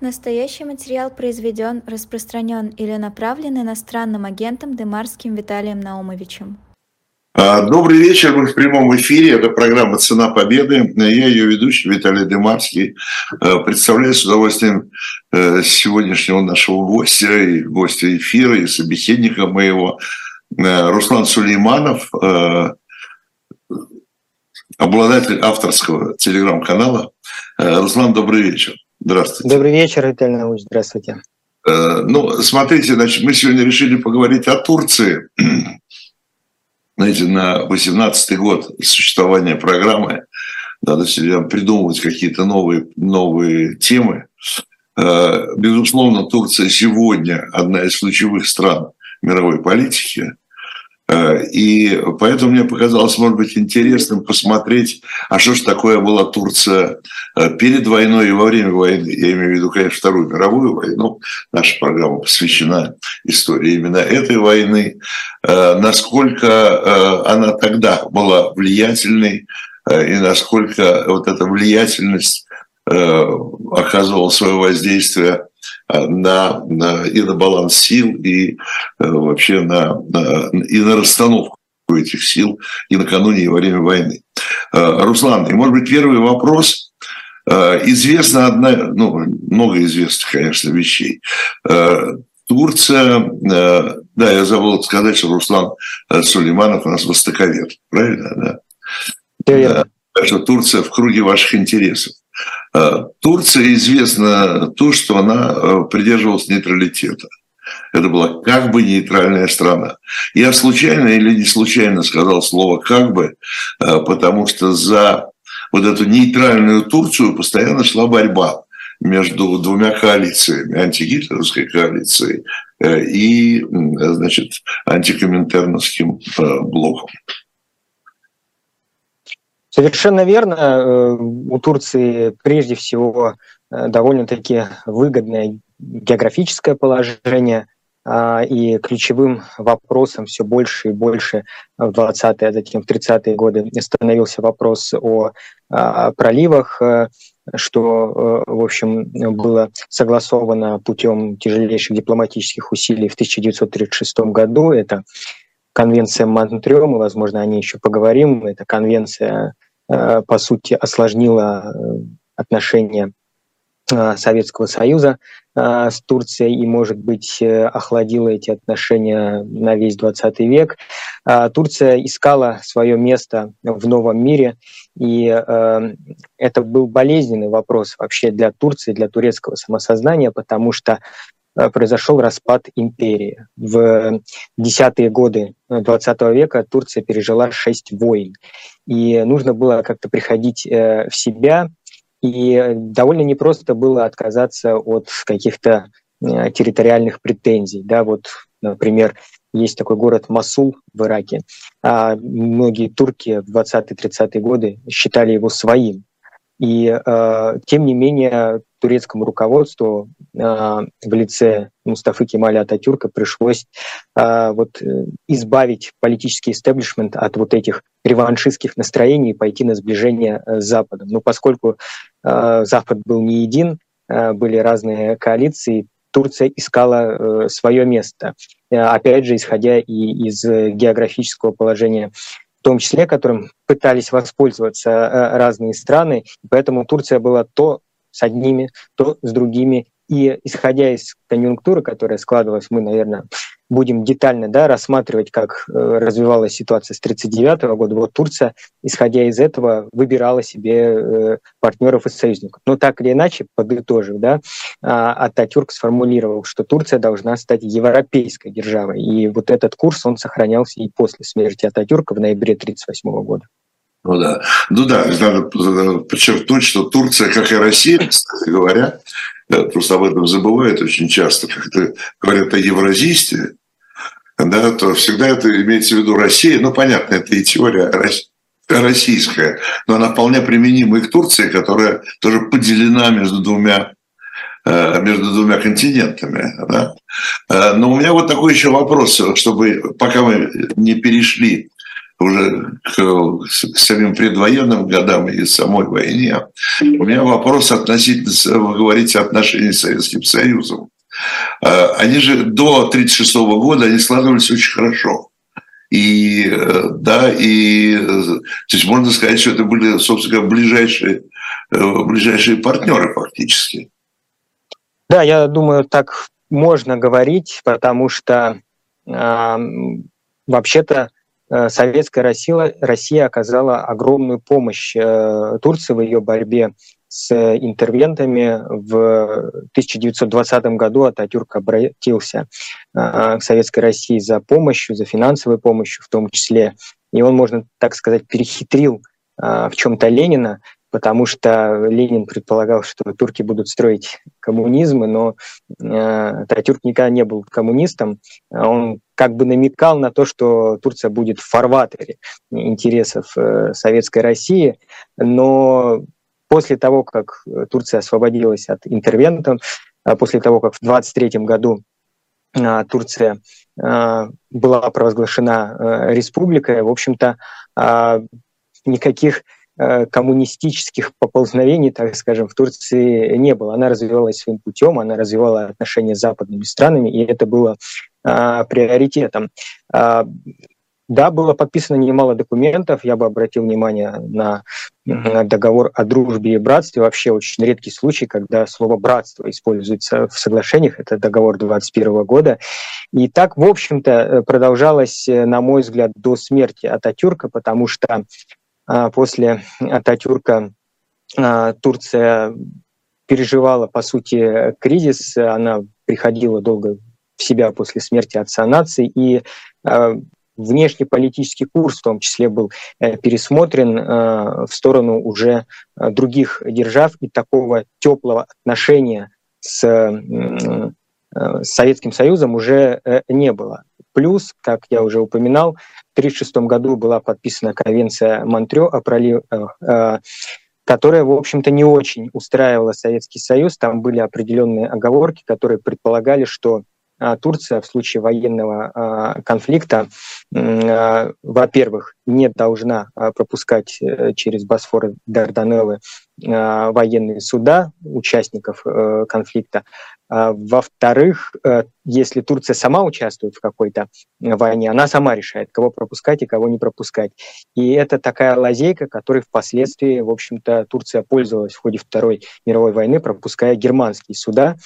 Настоящий материал произведен, распространен или направлен иностранным агентом Демарским Виталием Наумовичем. А, добрый вечер, мы в прямом эфире, это программа «Цена победы». Я ее ведущий Виталий Демарский. А, представляю с удовольствием э, сегодняшнего нашего гостя, и гостя эфира, и собеседника моего, э, Руслан Сулейманов, э, обладатель авторского телеграм-канала. Руслан, добрый вечер. Здравствуйте. Добрый вечер, Виталий Наумович, здравствуйте. Э, ну, смотрите, значит, мы сегодня решили поговорить о Турции. Знаете, на 18-й год существования программы надо все придумывать какие-то новые, новые темы. Э, безусловно, Турция сегодня одна из ключевых стран мировой политики. Э, и поэтому мне показалось, может быть, интересным посмотреть, а что же такое была Турция э, перед войной и во время войны. Я имею в виду, конечно, Вторую мировую войну. Наша программа посвящена истории именно этой войны. Э, насколько она тогда была влиятельной и насколько вот эта влиятельность оказывала свое воздействие на, на, и на баланс сил, и э, вообще на, на, и на расстановку этих сил и накануне, и во время войны. Э, Руслан, и, может быть, первый вопрос. Э, известно одна, ну, много известных, конечно, вещей. Турция, да, я забыл сказать, что Руслан Сулейманов у нас востоковед, правильно, да? Да, что Турция в круге ваших интересов. Э, Турция известна то, что она э, придерживалась нейтралитета. Это была как бы нейтральная страна. Я случайно или не случайно сказал слово «как бы», э, потому что за вот эту нейтральную Турцию постоянно шла борьба между двумя коалициями, антигитлеровской коалицией и, значит, антикоминтерновским блоком. Совершенно верно. Э, у Турции прежде всего э, довольно-таки выгодное географическое положение, а, и ключевым вопросом все больше и больше в 20-е, а затем в 30-е годы становился вопрос о а, проливах, э, что, в общем, было согласовано путем тяжелейших дипломатических усилий в 1936 году. Это конвенция Монтрео, мы, возможно, о ней еще поговорим. Эта конвенция, по сути, осложнила э, отношения э, Советского Союза с Турцией и, может быть, охладила эти отношения на весь 20 век. Турция искала свое место в новом мире, и это был болезненный вопрос вообще для Турции, для турецкого самосознания, потому что Э, произошел распад империи. В десятые годы XX века Турция пережила шесть войн. И нужно было как-то приходить э, в себя, и довольно непросто было отказаться от каких-то э, территориальных претензий. Да, вот, например, есть такой город Масул в Ираке. А многие турки в 20-30-е годы считали его своим. И э, тем не менее турецкому руководству э, в лице Мустафы Кемаля Ататюрка пришлось э, вот, избавить политический истеблишмент от вот этих реваншистских настроений и пойти на сближение с Западом. Но поскольку Запад был не един, были разные коалиции, Турция искала свое место, опять же, исходя и из географического положения в том числе, которым пытались воспользоваться э, разные страны. Поэтому Турция была то с одними, то с другими. И исходя из конъюнктуры, которая складывалась, мы, наверное, будем детально да, рассматривать, как э, развивалась ситуация с 1939 года, вот Турция, исходя из этого, выбирала себе э, партнеров и союзников. Но так или иначе, подытожив, да, а, Ататюрк сформулировал, что Турция должна стать европейской державой. И вот этот курс, он сохранялся и после смерти Ататюрка в ноябре 1938 года. Ну да. Ну да, надо подчеркнуть, что Турция, как и Россия, кстати говоря, просто об этом забывают очень часто, когда говорят о евразийстве, да, то всегда это имеется в виду Россия. Ну, понятно, это и теория российская, но она вполне применима и к Турции, которая тоже поделена между двумя э, между двумя континентами. Да? Э, но у меня вот такой еще вопрос, чтобы пока мы не перешли уже к, к самим предвоенным годам и самой войне. У меня вопрос относительно, вы говорите, отношений с Советским Союзом. А, они же до 1936 года они складывались очень хорошо. И да, и то есть можно сказать, что это были, собственно говоря, ближайшие, ближайшие партнеры фактически. Да, я думаю, так можно говорить, потому что э, вообще-то э, советская Россия, Россия оказала огромную помощь э, Турции в ее борьбе с интервентами. В 1920 году Ататюрк обратился э, к советской России за помощью, за финансовой помощью в том числе. И он, можно так сказать, перехитрил э, в чем-то Ленина, потому что Ленин предполагал, что турки будут строить коммунизм, но э, Ататюрк никогда не был коммунистом. Он как бы намекал на то, что Турция будет в фарватере интересов э, советской России, но после того, как Турция освободилась от интервентов, а после того, как в 23 году э, Турция э, была провозглашена э, республикой, в общем-то, э, никаких Э, коммунистических поползновений, так скажем, в Турции не было. Она развивалась своим путем, она развивала отношения с западными странами, и это было а, приоритетом. А, да, было подписано немало документов. Я бы обратил внимание на, на договор о дружбе и братстве. Вообще очень редкий случай, когда слово «братство» используется в соглашениях. Это договор 21 года. И так, в общем-то, продолжалось, на мой взгляд, до смерти Ататюрка, потому что а, после Ататюрка а, Турция переживала, по сути, кризис. Она приходила долго в себя после смерти отца нации, и а, внешнеполитический курс в том числе был э, пересмотрен в сторону уже других держав, и такого теплого отношения с, с Советским Союзом уже э, не было. Плюс, как я уже упоминал, 1936 году была подписана конвенция Монтрё о проливах, э, которая, в общем-то, не очень устраивала Советский Союз. Там были определенные оговорки, которые предполагали, что Турция в случае военного а, конфликта, а, во-первых, не должна пропускать э, через Босфор и Дарданеллы военные суда участников э, конфликта, а, во-вторых, э, если Турция сама участвует в какой-то войне, она сама решает, кого пропускать и кого не пропускать. И это такая лазейка, которой впоследствии, в общем-то, Турция пользовалась в ходе Второй мировой войны, пропуская германские суда.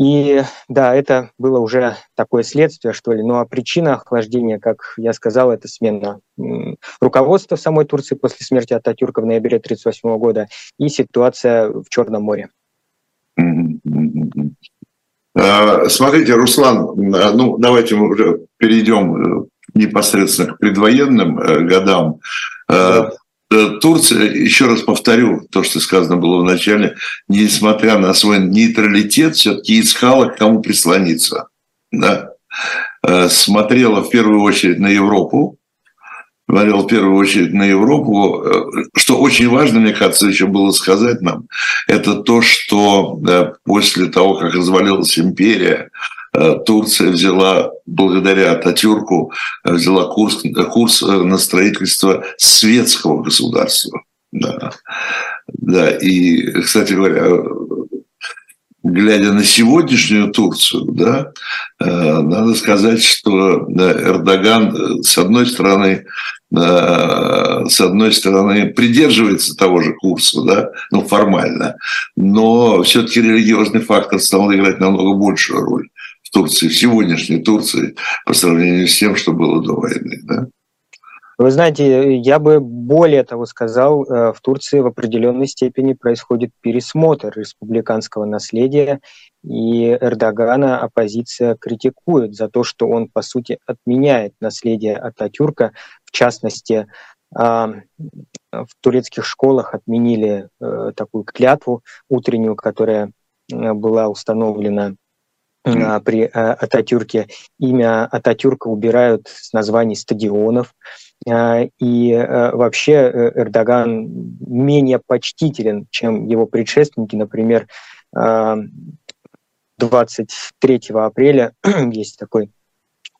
И да, это было уже такое следствие, что ли. Ну а причина охлаждения, как я сказал, это смена руководства самой Турции после смерти Ататюрка в ноябре 1938 года и ситуация в Черном море. А, смотрите, Руслан, а, ну давайте мы уже перейдем э, непосредственно к предвоенным э, годам. А, да. Турция, еще раз повторю то, что сказано было в начале, несмотря на свой нейтралитет, все-таки искала, к кому прислониться. Да? Смотрела в первую очередь на Европу, говорил в первую очередь на Европу. Э, что очень важно, мне кажется, еще было сказать нам, это то, что после того, как развалилась империя, э, Турция взяла, благодаря Ататюрку, э, взяла курс, курс на строительство светского государства. Да. да, и, кстати говоря, глядя на сегодняшнюю Турцию, да, надо сказать, что Эрдоган, с одной стороны, с одной стороны, придерживается того же курса, да, ну, формально, но все-таки религиозный фактор стал играть намного большую роль Турции, в сегодняшней Турции, по сравнению с тем, что было до войны, да. Вы знаете, я бы более того сказал, э, в Турции в определенной степени происходит пересмотр республиканского наследия, и Эрдогана оппозиция критикует за то, что он, по сути, отменяет наследие Ататюрка. В частности, а, в турецких школах отменили э, такую клятву утреннюю, которая э, была установлена а, при Ататюрке. Имя Ататюрка убирают с названий стадионов. А, и э, вообще э, Эрдоган менее почтителен, чем его предшественники. Например, 23 а, апреля есть такой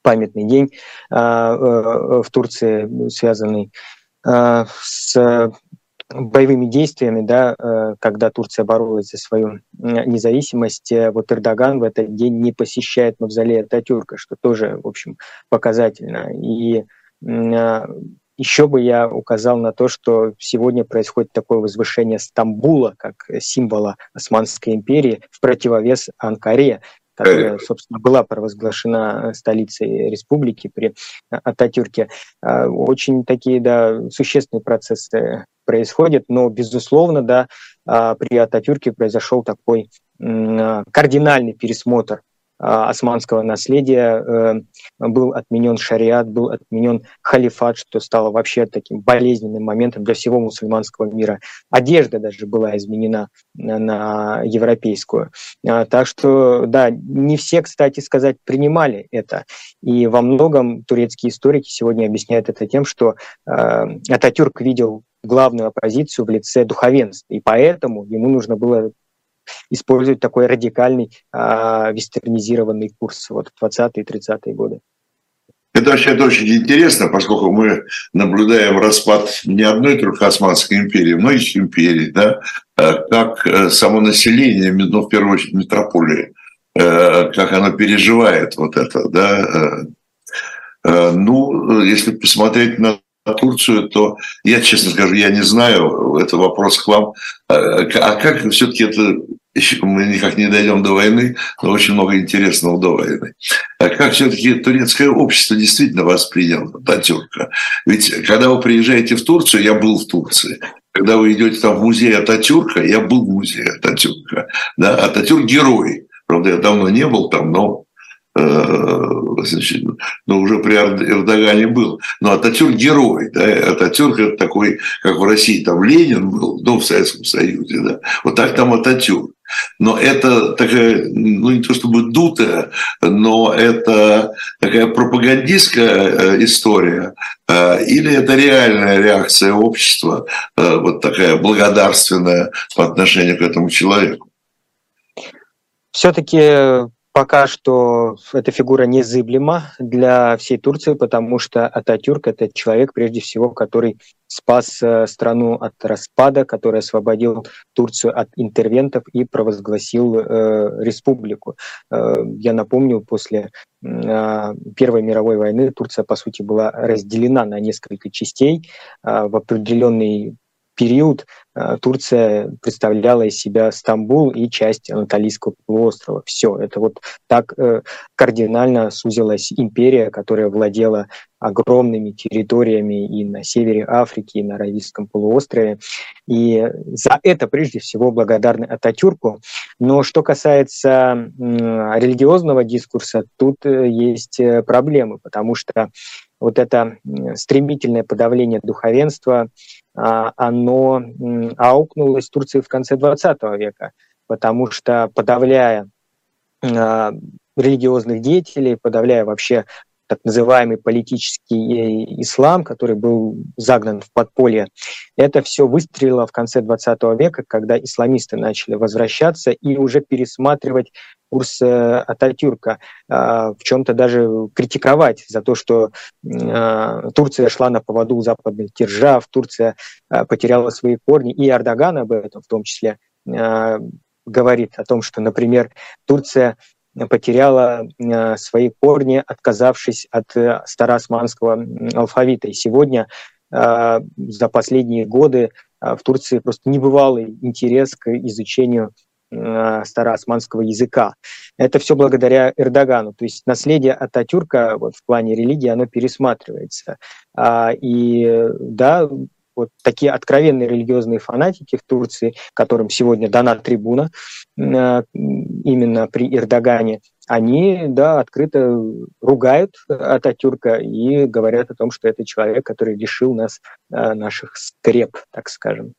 памятный день в Турции, связанный с боевыми действиями, да, когда Турция боролась за свою независимость, вот Эрдоган в этот день не посещает мавзолей Ататюрка, что тоже, в общем, показательно. И еще бы я указал на то, что сегодня происходит такое возвышение Стамбула как символа Османской империи в противовес Анкаре, которая, собственно, была провозглашена столицей республики при Ататюрке. А, очень такие, да, существенные процессы происходят, но, безусловно, да, а, при Ататюрке произошел такой кардинальный пересмотр. а, османского наследия, э, был отменен шариат, был отменен халифат, что стало вообще таким болезненным моментом для всего мусульманского мира. Одежда даже была изменена на европейскую. А, так что, да, не все, кстати сказать, принимали это. И во многом турецкие историки сегодня объясняют это тем, что э, Ататюрк видел главную оппозицию в лице духовенства, и поэтому ему нужно было использовать такой радикальный а, вестернизированный курс вот в 20-е 30-е годы. Это вообще это очень интересно, поскольку мы наблюдаем распад не одной только Османской империи, многих империй, да, э, как э, само население, ну, в первую очередь метрополии, э, как оно переживает вот это, да. Ну, если посмотреть на Турцию, то я, честно скажу, я не знаю, это вопрос к вам. А как все-таки это мы никак не дойдем до войны, но очень много интересного до войны. А как все-таки турецкое общество действительно восприняло Ататюрка? Ведь когда вы приезжаете в Турцию, я был в Турции, когда вы идете там в музей Ататюрка, я был в музее Ататюрка. Да? Ататюрк герой. Правда, я давно не был там, но Э, значит, но уже при Эрдогане был. Но Ататюрк герой, да, Ататюрк это такой, как в России там Ленин был, ну, в Советском Союзе, да, вот так там Ататюрк. Но это такая, ну не то чтобы дутая, но это такая пропагандистская э, история, э, или это реальная реакция общества, вот такая благодарственная по отношению к этому человеку? Все-таки Пока что эта фигура незыблема для всей Турции, потому что Ататюрк – это человек, прежде всего, который спас э, страну от распада, который освободил Турцию от интервентов и провозгласил э, республику. Э, я напомню, после э, Первой мировой войны Турция, по сути, была разделена на несколько частей. Э, в определенный период э, Турция представляла из себя Стамбул и часть Анатолийского полуострова. Все, это вот так э, кардинально сузилась империя, которая владела огромными территориями и на севере Африки, и на Аравийском полуострове. И за это прежде всего благодарны Ататюрку. Но что касается религиозного дискурса, тут э, есть проблемы, потому что вот это стремительное подавление духовенства, а, оно аукнулось в Турции в конце 20 века, потому что подавляя а, религиозных деятелей, подавляя вообще так называемый политический э, ислам, который был загнан в подполье, это все выстрелило в конце 20 века, когда исламисты начали возвращаться и уже пересматривать курс э, Ататюрка, а, в чем-то даже критиковать за то, что а, Турция шла на поводу западных держав, Турция а, потеряла свои корни, и Эрдоган об этом в том числе говорит о том, что, например, Турция потеряла свои корни, отказавшись от э, староосманского алфавита. И сегодня за последние годы в Турции просто небывалый интерес к изучению староосманского языка. Это все благодаря Эрдогану. То есть наследие Ататюрка вот, в плане религии, оно пересматривается. А, и да, вот такие откровенные религиозные фанатики в Турции, которым сегодня дана трибуна э, именно при Эрдогане, они, да, открыто ругают Ататюрка и говорят о том, что это человек, который лишил нас э, наших скреп, так скажем.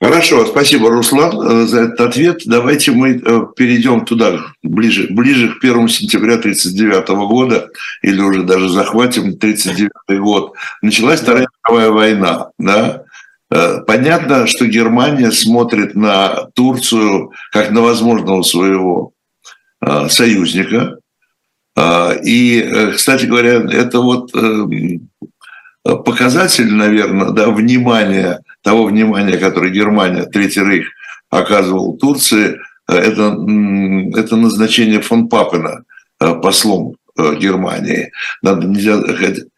Хорошо, спасибо, Руслан, э, за этот ответ. Давайте мы э, перейдем туда, ближе, ближе к 1 сентября 1939 года, или уже даже захватим 1939 год. Началась Вторая мировая война. Да? Э, понятно, что Германия смотрит на Турцию как на возможного своего союзника. И, кстати говоря, это вот показатель, наверное, да, внимания, того внимания, которое Германия, Третий Рейх оказывал Турции, это, это назначение фон Папена послом Германии. Надо, нельзя,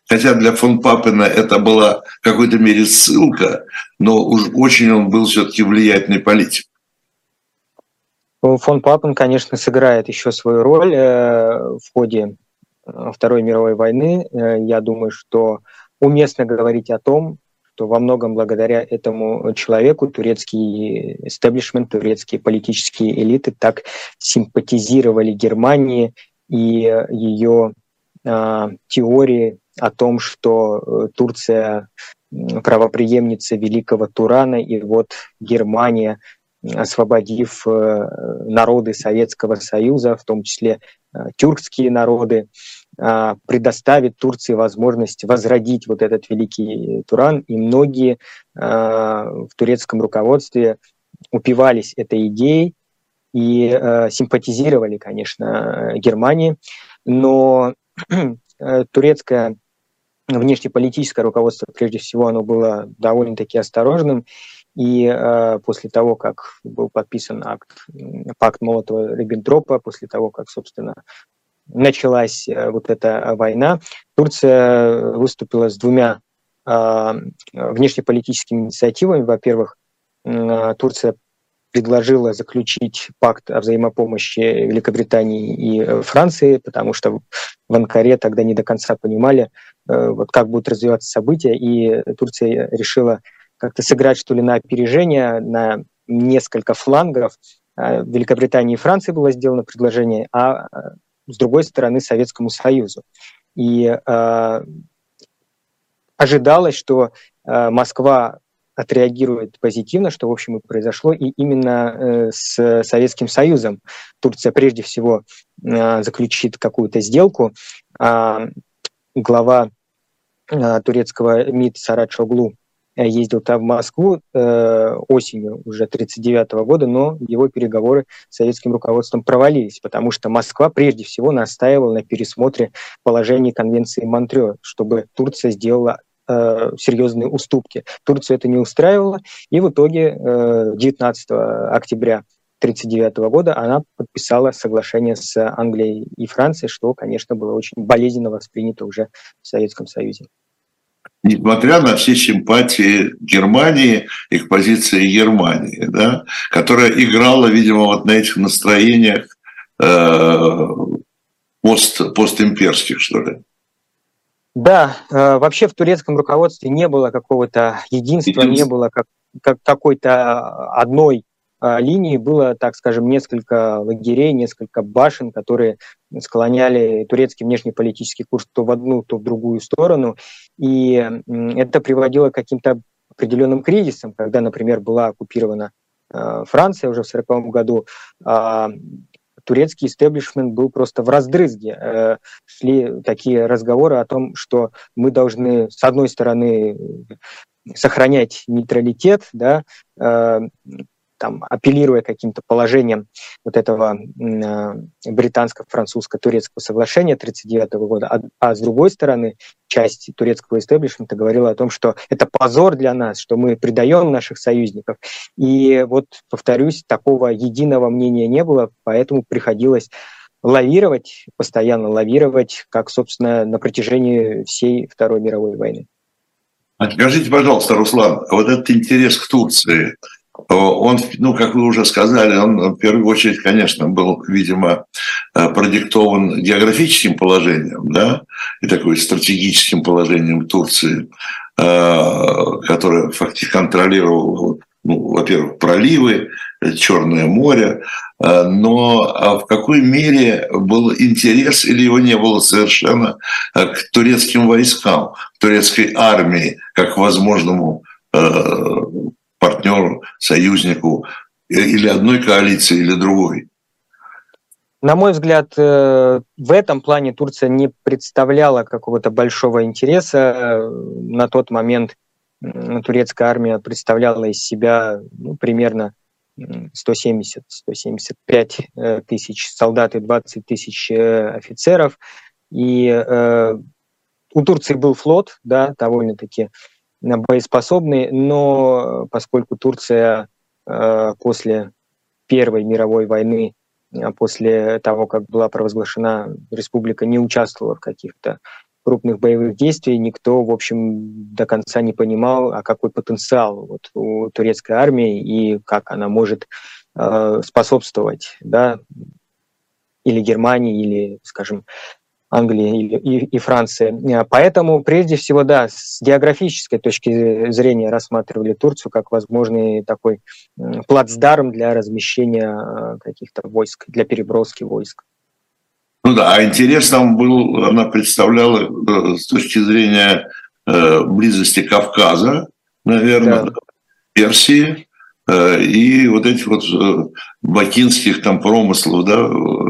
хотя для фон Папена это была в какой-то мере ссылка, но уж очень он был все-таки влиятельный политик. Ну, фон Папен, конечно, сыграет еще свою роль э, в ходе э, Второй мировой войны. Э, я думаю, что уместно говорить о том, что во многом благодаря этому человеку турецкий истеблишмент, турецкие политические элиты так симпатизировали Германии и ее теории о том, что Турция правоприемница великого Турана, и вот Германия освободив э, народы Советского Союза, в том числе э, тюркские народы, предоставит Турции возможность возродить вот этот великий Туран. И многие а, в турецком руководстве упивались этой идеей и э, симпатизировали, конечно, Германии. Но турецкое внешнеполитическое руководство, прежде всего, оно было довольно-таки осторожным и э, после того, как был подписан акт, пакт Молотова-Риббентропа, после того, как, собственно, началась э, вот эта война, Турция выступила с двумя э, внешнеполитическими инициативами. Во-первых, э, Турция предложила заключить пакт о взаимопомощи Великобритании и э, Франции, потому что в Анкаре тогда не до конца понимали, э, вот как будут развиваться события, и Турция решила как-то сыграть, что ли, на опережение, на несколько флангов. А, Великобритании и Франции было сделано предложение, а, а с другой стороны Советскому Союзу. И э, ожидалось, что э, Москва отреагирует позитивно, что, в общем, и произошло. И именно э, с Советским Союзом Турция прежде всего э, заключит какую-то сделку. Э, глава турецкого МИД Сарат Шоглу Э, ездил там в Москву э, осенью уже 1939 года, но его переговоры с советским руководством провалились, потому что Москва прежде всего настаивала на пересмотре положений Конвенции Монтрео, чтобы Турция сделала э, серьезные уступки. Турцию это не устраивало, и в итоге э, 19 октября 1939 года она подписала соглашение с Англией и Францией, что, конечно, было очень болезненно воспринято уже в Советском Союзе несмотря на все симпатии Германии и к позиции Германии, да, которая играла, видимо, вот на этих настроениях э, пост, постимперских, что ли. Да, э, вообще в турецком руководстве не было какого-то единства, Единство. не было как, как какой-то одной линии было, так скажем, несколько лагерей, несколько башен, которые склоняли турецкий внешнеполитический курс то в одну, то в другую сторону. И это приводило к каким-то определенным кризисам, когда, например, была оккупирована а, Франция уже в 1940 году, а, турецкий истеблишмент был просто в раздрызге. Э, шли такие разговоры о том, что мы должны, с одной стороны, сохранять нейтралитет, да, э, там, апеллируя каким-то положением вот этого э, британско-французско-турецкого соглашения 1939 года, а, а с другой стороны, часть турецкого истеблишмента говорила о том, что это позор для нас, что мы предаем наших союзников. И вот, повторюсь, такого единого мнения не было, поэтому приходилось лавировать, постоянно лавировать, как, собственно, на протяжении всей Второй мировой войны. А скажите, пожалуйста, Руслан, вот этот интерес к Турции, он, ну, как вы уже сказали, он в первую очередь, конечно, был, видимо, э, продиктован географическим положением, да, и такой стратегическим положением Турции, э, которая фактически контролировала, ну, во-первых, проливы, Черное море, э, но а в какой мере был интерес или его не было совершенно к турецким войскам, к турецкой армии, как возможному партнеру, союзнику или одной коалиции, или другой? На мой взгляд, э, в этом плане Турция не представляла какого-то большого интереса. На тот момент турецкая армия представляла из себя ну, примерно 170-175 тысяч солдат и 20 тысяч офицеров. И у Турции был флот, да, довольно-таки боеспособный, но поскольку Турция после Первой мировой войны, после того, как была провозглашена республика, не участвовала в каких-то крупных боевых действий, никто, в общем, до конца не понимал, а какой потенциал вот у турецкой армии и как она может э, способствовать, да, или Германии, или, скажем, Англии или, и, и Франции. Поэтому, прежде всего, да, с географической точки зрения рассматривали Турцию как возможный такой плацдарм для размещения э, каких-то войск, для переброски войск. Ну да, а интерес там был, она представляла э, с точки зрения э, близости Кавказа, наверное, да. Персии э, и вот этих вот бакинских там промыслов, да,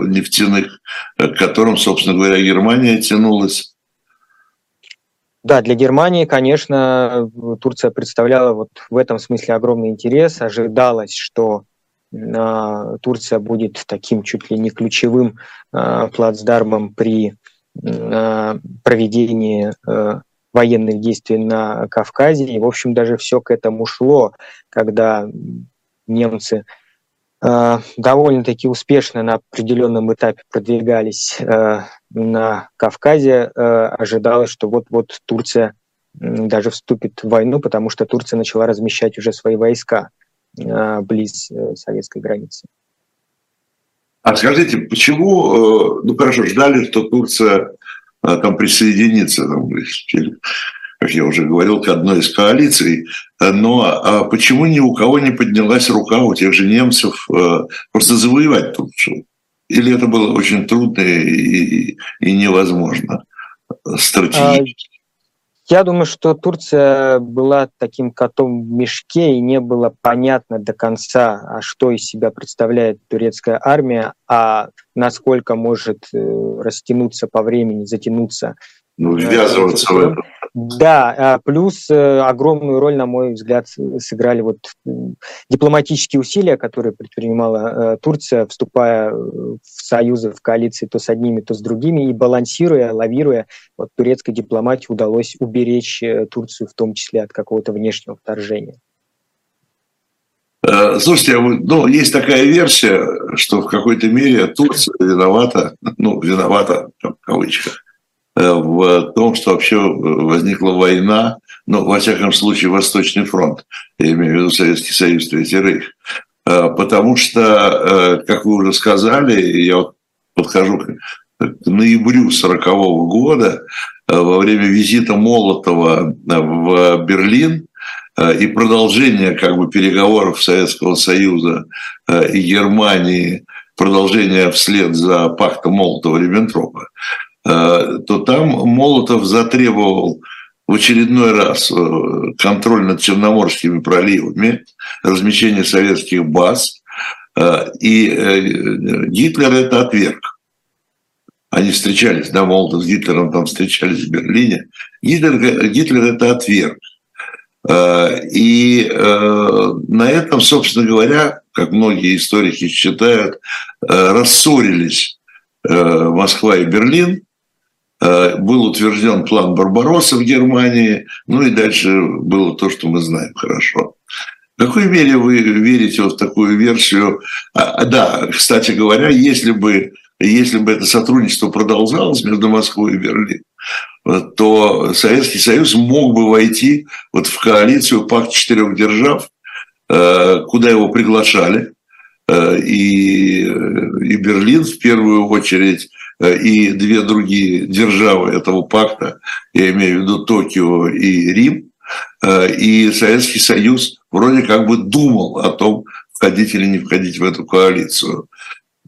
нефтяных, к которым, собственно говоря, Германия тянулась. Да, для Германии, конечно, Турция представляла вот в этом смысле огромный интерес. Ожидалось, что Турция будет таким чуть ли не ключевым а, плацдармом при а, проведении а, военных действий на Кавказе. И, в общем, даже все к этому шло, когда немцы довольно-таки успешно на определенном этапе продвигались на Кавказе, ожидалось, что вот-вот Турция даже вступит в войну, потому что Турция начала размещать уже свои войска. Э, близ э, советской границы. А скажите, почему, э, ну хорошо, ждали, что Турция там присоединится, там, как я уже говорил, к одной из коалиций, но а почему ни у кого не поднялась рука у тех же немцев просто завоевать Турцию? Или это было очень трудно и, и невозможно стратегически? Я думаю, что Турция была таким котом в мешке, и не было понятно до конца, а что из себя представляет турецкая армия, а насколько может э, растянуться по времени, затянуться. Ну, ввязываться в это. Да, а плюс э, огромную роль, на мой взгляд, сыграли вот дипломатические усилия, которые предпринимала э, Турция, вступая в союзы, в коалиции то с одними, то с другими, и балансируя, лавируя, вот турецкой дипломатии удалось уберечь э, Турцию в том числе от какого-то внешнего вторжения. Слушайте, а ну, есть такая версия, что в какой-то мере Турция виновата, ну, виновата, в кавычках, Э, в том, что вообще э, возникла война, ну, во всяком случае, Восточный фронт, я имею в виду Советский Союз, Третий Рейх. Э, потому что, как вы уже сказали, я вот подхожу к ноябрю 1940 года, во время визита Молотова в Берлин и продолжение как бы переговоров Советского Союза и Германии, продолжение вслед за пактом Молотова-Риббентропа, Э, то там Молотов затребовал в очередной раз э, контроль над Черноморскими проливами, размещение советских баз, э, и Гитлер это отверг. Они встречались, да, Молотов с Гитлером там встречались в Берлине. Гитлер, Гитлер это отверг. И на этом, собственно говоря, как многие историки считают, рассорились Москва и Берлин, Э, был утвержден план Барбаросса в Германии, ну и дальше было то, что мы знаем хорошо. В какой мере вы верите в такую версию? А, а, да, кстати говоря, если бы, если бы это сотрудничество продолжалось между Москвой и Берлином, то Советский Союз мог бы войти вот в коалицию пакт четырех держав, э, куда его приглашали, э, и, и Берлин в первую очередь Э, и две другие державы этого пакта, я имею в виду Токио и Рим, э, и Советский Союз вроде как бы думал о том, входить или не входить в эту коалицию.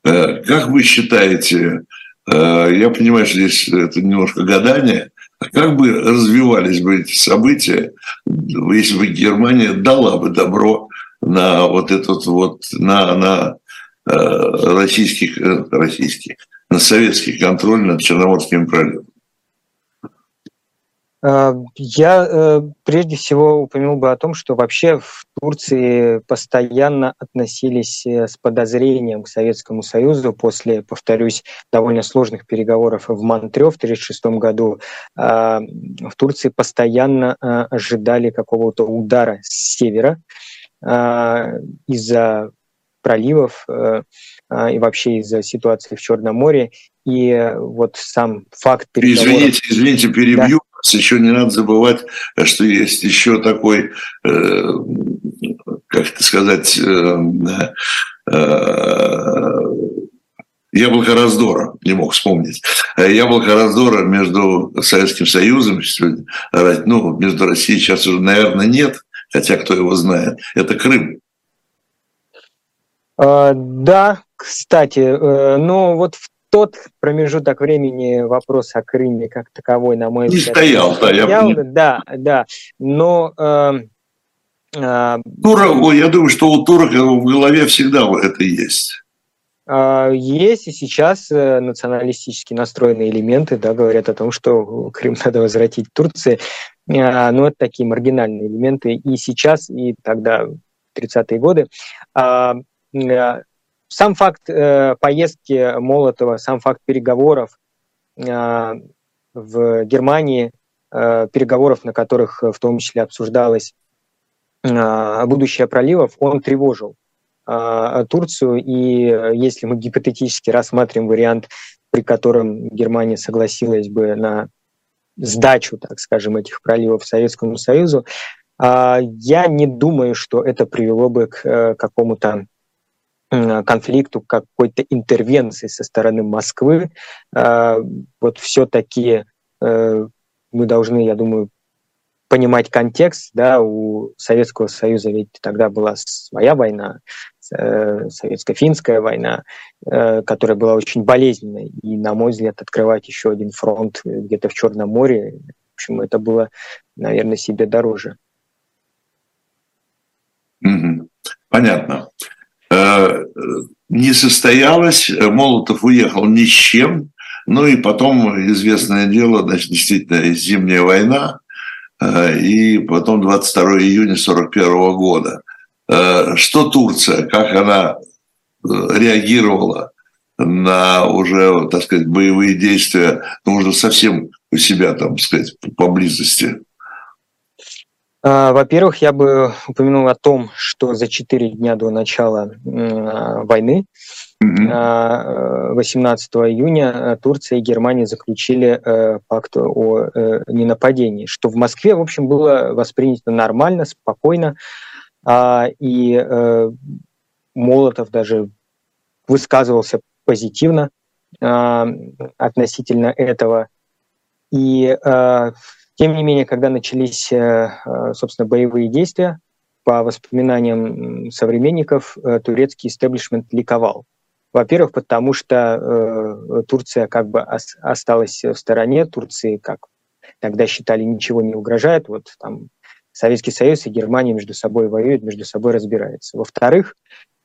Э, как вы считаете, я понимаю, что здесь это немножко гадание, а как бы развивались бы эти события, если бы Германия дала бы добро на вот этот вот, на, на российских, российских, на советский контроль над Черноморским проливом. Э, я э, прежде всего упомянул бы о том, что вообще в Турции постоянно относились э, с подозрением к Советскому Союзу после, повторюсь, довольно сложных переговоров в Монтре в 1936 году. В Турции постоянно ожидали какого-то удара с севера из-за проливов и вообще из-за ситуации в Черном море. И вот сам факт переговоров... Извините, извините, перебью. Да еще не надо забывать, что есть еще такой, э, как это сказать, э, э, яблоко раздора, не мог вспомнить. Яблоко раздора между Советским Союзом, ну, между Россией сейчас уже, наверное, нет, хотя кто его знает, это Крым. А, да, кстати, но вот в тот промежуток времени вопрос о Крыме как таковой, на мой взгляд, не стоял. Да, стоял. Я... да, да. Но э, э, Турок, я думаю, что у турок в голове всегда это есть. Э, есть и сейчас э, националистически настроенные элементы, да, говорят о том, что Крым надо возвратить Турции. Э, но это такие маргинальные элементы и сейчас, и тогда, в 30-е годы. Э, сам факт э, поездки Молотова, сам факт переговоров э, в Германии, переговоров, на которых в том числе обсуждалось будущее проливов, он тревожил Турцию. И если мы гипотетически рассматриваем вариант, при котором Германия согласилась бы на сдачу, так скажем, этих проливов Советскому Союзу, я не думаю, что это привело бы к какому-то конфликту, какой-то интервенции со стороны Москвы. А, вот все-таки э, мы должны, я думаю, понимать контекст, да, у Советского Союза ведь тогда была своя война, э, советско-финская война, э, которая была очень болезненной, и, на мой взгляд, открывать еще один фронт где-то в Черном море, в общем, это было, наверное, себе дороже. Понятно. Э, не состоялось, Молотов уехал ни с чем, ну и потом известное дело, значит, действительно, зимняя война, э, и потом 22 июня 1941 года. Э, что Турция, как она реагировала на уже, так сказать, боевые действия, ну, уже совсем у себя, там, так сказать, поблизости? А, во-первых, я бы упомянул о том, что за четыре дня до начала войны, 18 а, июня, Турция и Германия заключили э, пакт о э, ненападении, что в Москве, в общем, было воспринято нормально, спокойно, а, и э, Молотов даже высказывался позитивно относительно этого. И тем не менее, когда начались, э, э, собственно, боевые действия, по воспоминаниям современников, э, турецкий истеблишмент ликовал. Во-первых, потому что Турция как бы осталась в стороне, Турции, как тогда считали, ничего не угрожает. Вот там Советский Союз и Германия между собой воюют, между собой разбираются. Во-вторых,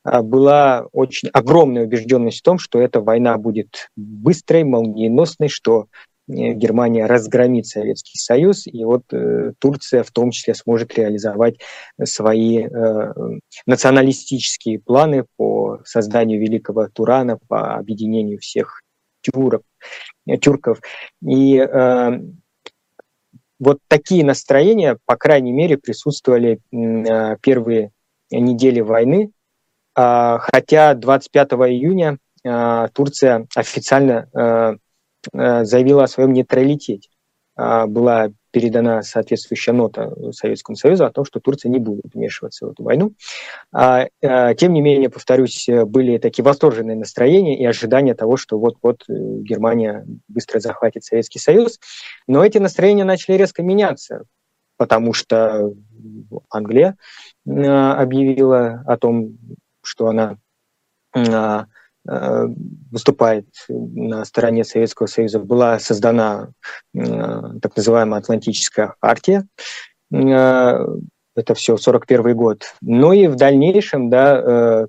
была очень огромная убежденность в том, что эта война будет быстрой, молниеносной, что Э, Германия разгромит Советский Союз, и вот э, Турция в том числе сможет реализовать свои э, националистические планы по созданию великого Турана, по объединению всех тюрок, э, тюрков. И э, вот такие настроения, по крайней мере, присутствовали э, первые недели войны, э, хотя 25 июня э, Турция официально э, Э, заявила о своем нейтралитете. А, была передана соответствующая нота Советскому Союзу о том, что Турция не будет вмешиваться в эту войну. А, э, тем не менее, повторюсь, были такие восторженные настроения и ожидания того, что вот-вот э, Германия быстро захватит Советский Союз. Но эти настроения начали резко меняться, потому что Англия объявила о том, что она Э, выступает на стороне Советского Союза, была создана э, так называемая Атлантическая хартия. Э, это все 41 год. Ну и в дальнейшем, да,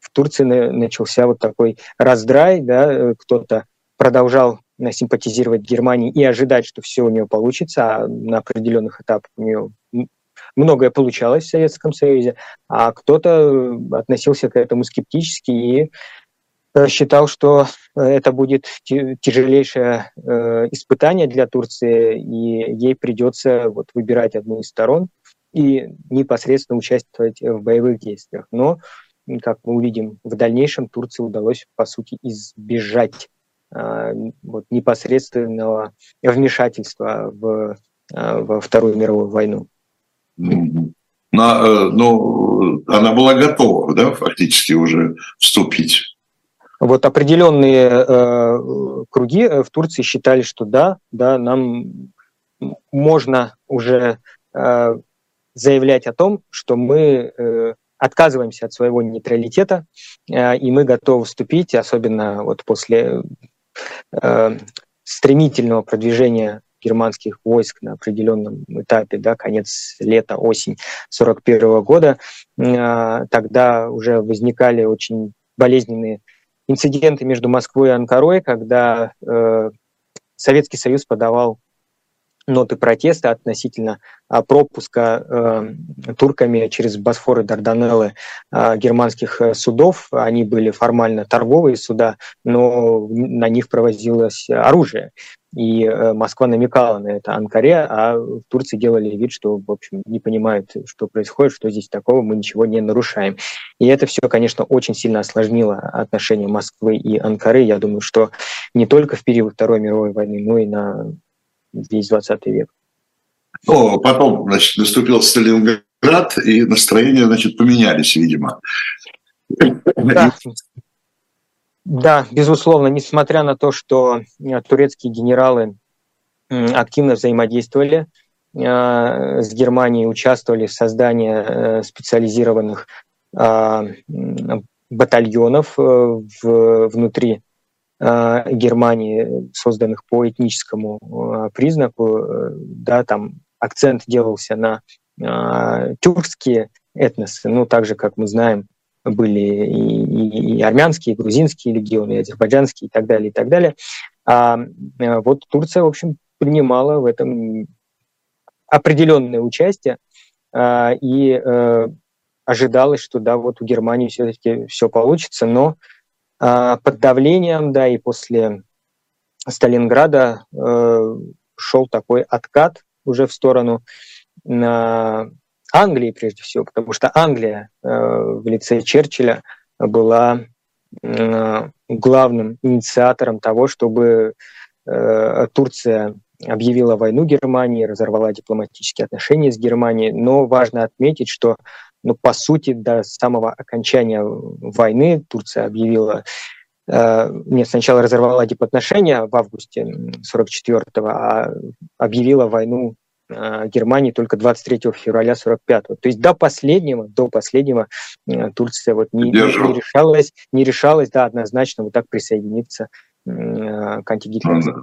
в Турции начался вот такой раздрай, да, кто-то продолжал симпатизировать Германии и ожидать, что все у нее получится, а на определенных этапах у нее многое получалось в Советском Союзе, а кто-то относился к этому скептически и э, считал, что это будет тяжелейшее э, испытание для Турции, и ей придется вот выбирать одну из сторон и непосредственно участвовать в боевых действиях. Но, как мы увидим в дальнейшем, Турции удалось, по сути, избежать э, вот, непосредственного вмешательства в, во Вторую мировую войну. Э, ну, она была готова, да, фактически уже вступить. Вот определенные э, круги э, в Турции считали, что да, да, нам можно уже э, заявлять о том, что мы э, отказываемся от своего нейтралитета, э, и мы готовы вступить, особенно вот после э, стремительного продвижения германских войск на определенном этапе, да, конец лета, осень 1941 года, а, тогда уже возникали очень болезненные инциденты между Москвой и Анкарой, когда э, Советский Союз подавал ноты протеста относительно а, пропуска э, турками через Босфор и Дарданеллы э, германских э, судов. Они были формально торговые суда, но на них провозилось оружие. И э, Москва намекала на это Анкаре, а в Турции делали вид, что, в общем, не понимают, что происходит, что здесь такого, мы ничего не нарушаем. И это все, конечно, очень сильно осложнило отношения Москвы и Анкары. Я думаю, что не только в период Второй мировой войны, но и на весь 20 век. Ну, потом, значит, наступил Сталинград, и настроения, значит, поменялись, видимо. Да. да, безусловно, несмотря на то, что э, турецкие генералы активно взаимодействовали э, с Германией, участвовали в создании э, специализированных батальонов внутри Германии, созданных по этническому э, признаку, э, да, там акцент делался на тюркские этносы, ну, так же, как мы знаем, были и, и, и армянские, и грузинские легионы, и азербайджанские, и так далее, и так далее. А вот Турция, в общем, принимала в этом определенное участие, и ожидалось, что да, вот у Германии все-таки все получится, но под давлением, да, и после Сталинграда э, шел такой откат уже в сторону Англии прежде всего, потому что Англия э, в лице Черчилля была э, главным инициатором того, чтобы Турция объявила войну Германии, разорвала дипломатические отношения с Германией. Но важно отметить, что ну, по сути, до самого окончания войны Турция объявила э, нет, сначала разорвала дипотношения в августе 44-го, а объявила войну э, Германии только 23 февраля 45-го. То есть до последнего, до последнего э, Турция вот не, не решалась, не решалась, да, однозначно вот так присоединиться к антигитлеровской ну,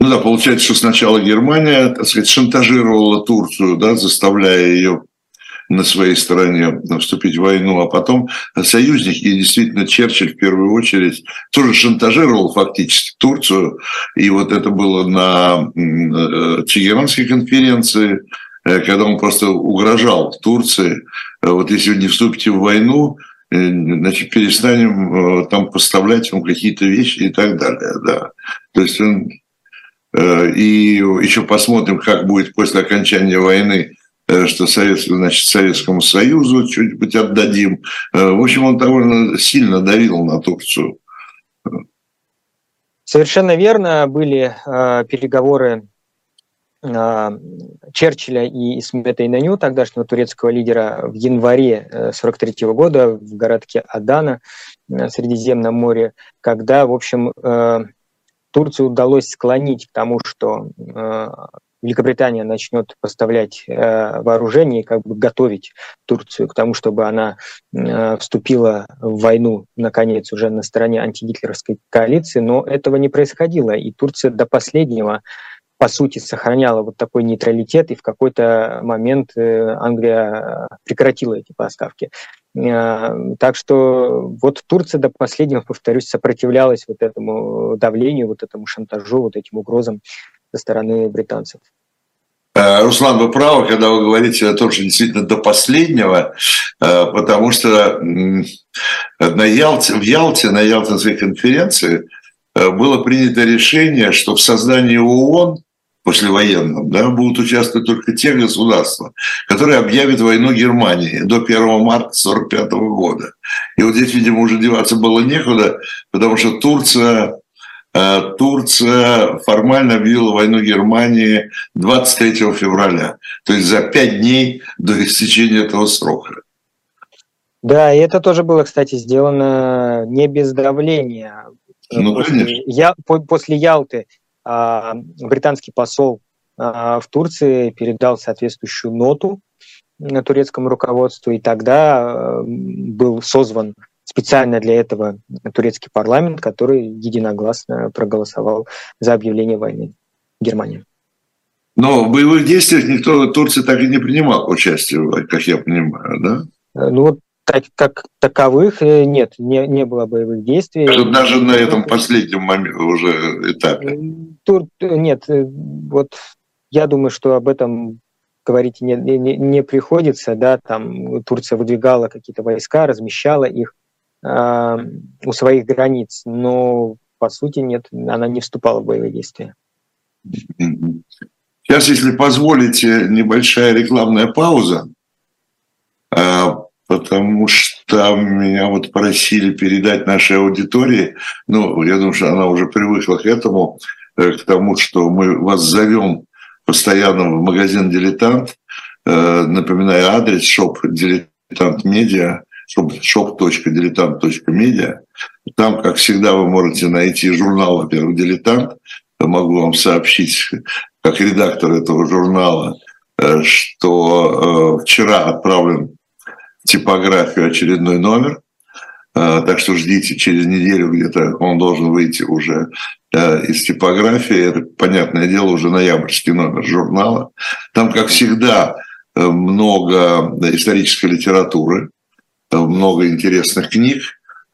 ну да, получается, что сначала Германия, так сказать, шантажировала Турцию, да, заставляя ее на своей стороне вступить в войну, а потом союзники, и действительно Черчилль в первую очередь тоже шантажировал фактически Турцию, и вот это было на э, Тегеранской конференции, э, когда он просто угрожал Турции, э, вот если вы не вступите в войну, значит, перестанем там поставлять вам какие-то вещи и так далее, да. То есть он и еще посмотрим, как будет после окончания войны Э, что Совет, значит, Советскому Союзу чуть-чуть отдадим. Э, в общем, он довольно сильно давил на Турцию. Совершенно верно. Были э, переговоры э, Черчилля и Исмета Инаню, тогдашнего турецкого лидера, в январе 1943 года в городке Адана на Средиземном море, когда, в общем, э, Турции удалось склонить к тому, что э, Великобритания начнет поставлять э, вооружение и как бы готовить Турцию к тому, чтобы она э, вступила в войну, наконец, уже на стороне антигитлеровской коалиции, но этого не происходило, и Турция до последнего по сути, сохраняла вот такой нейтралитет, и в какой-то момент э, Англия прекратила эти поставки. Так что вот Турция до последнего, повторюсь, сопротивлялась вот этому давлению, вот этому шантажу, вот этим угрозам со стороны британцев. Э, Руслан, вы правы, когда вы говорите о том, что действительно до последнего, э, потому что на Ялте, в Ялте, на Ялтинской конференции э, было принято решение, что в создании ООН послевоенном, да, будут участвовать только те государства, которые объявят войну Германии до 1 марта 1945 года. И вот здесь, видимо, уже деваться было некуда, потому что Турция Турция формально объявила войну Германии 23 февраля, то есть за пять дней до истечения этого срока. Да, и это тоже было, кстати, сделано не без давления. Ну, после, конечно. Я, после Ялты а, британский посол а, в Турции передал соответствующую ноту турецкому руководству, и тогда э, был созван специально для этого турецкий парламент, который единогласно проголосовал за объявление войны Германии. Но в боевых действиях никто в Турции так и не принимал участие, как я понимаю, да? Ну вот так, как таковых э, нет, не, не было боевых действий. Даже на этом последнем моменте, уже этапе. Тур, нет, э, вот я думаю, что об этом говорить не, не, не приходится, да, там Турция выдвигала какие-то войска, размещала их, у своих границ, но по сути нет, она не вступала в боевые действия. Сейчас, если позволите, небольшая рекламная пауза, а, потому что меня вот просили передать нашей аудитории, ну, я думаю, что она уже привыкла к этому, э, к тому, что мы вас зовем постоянно в магазин «Дилетант», э, напоминаю адрес, shop Diletant Media, shop.diletant.media. Там, как всегда, вы можете найти журнал, во-первых, «Дилетант». Я могу вам сообщить, как редактор этого журнала, э, что э, вчера отправлен в типографию очередной номер. Э, так что ждите, через неделю где-то он должен выйти уже из типографии. Это, понятное дело, уже ноябрьский номер журнала. Там, как всегда, много исторической литературы много интересных книг,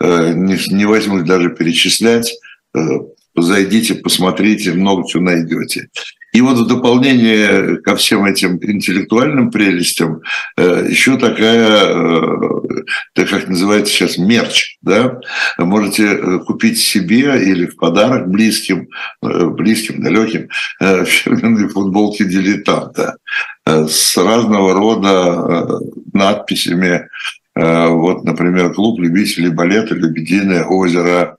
э, не, не возьмусь даже перечислять. Э, зайдите, посмотрите, много чего найдете. И вот в дополнение ко всем этим интеллектуальным прелестям э, еще такая, так как называется сейчас, мерч. Да? Можете купить себе или в подарок близким, близким, далеким, фирменные футболки дилетанта с разного рода надписями вот, например, клуб любителей балета «Лебединое озеро».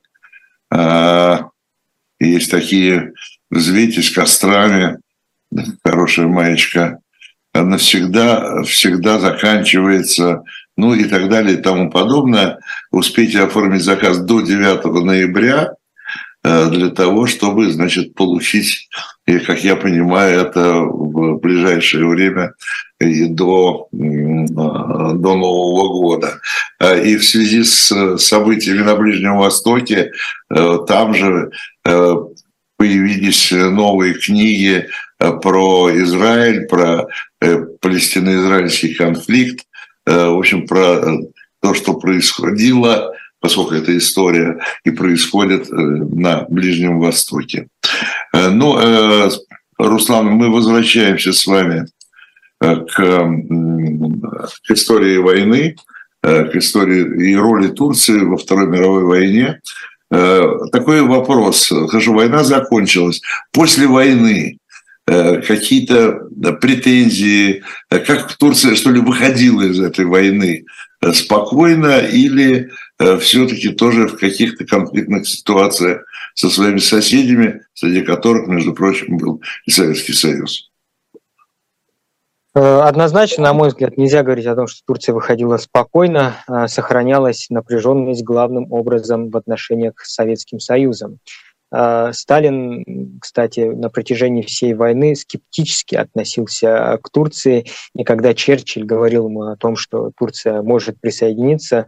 Э, есть такие «Взвейте с кострами», хорошая маечка. Навсегда, всегда заканчивается, ну и так далее и тому подобное. Успейте оформить заказ до 9 ноября, Э, для того, чтобы, значит, получить, и, как я понимаю, это в ближайшее время и до, э, до Нового года. Э, и в связи с событиями на Ближнем Востоке там же появились новые книги про Израиль, про палестино-израильский конфликт, в общем, про то, что происходило поскольку эта история и происходит э, на Ближнем Востоке. Э, ну, э, Руслан, мы возвращаемся с вами к, истории войны, к истории и роли Турции во Второй мировой войне. Такой вопрос. Хорошо, война закончилась. После войны какие-то претензии, как Турция, что ли, выходила из этой войны спокойно или все-таки тоже в каких-то конфликтных ситуациях со своими соседями, среди которых, между прочим, был и Советский Союз. Э, однозначно, на мой взгляд, нельзя говорить о том, что Турция выходила спокойно, а сохранялась напряженность главным образом в отношениях с Советским Союзом. Э, Сталин, кстати, на протяжении всей войны скептически относился к Турции, и когда Черчилль говорил ему о том, что Турция может присоединиться, Э,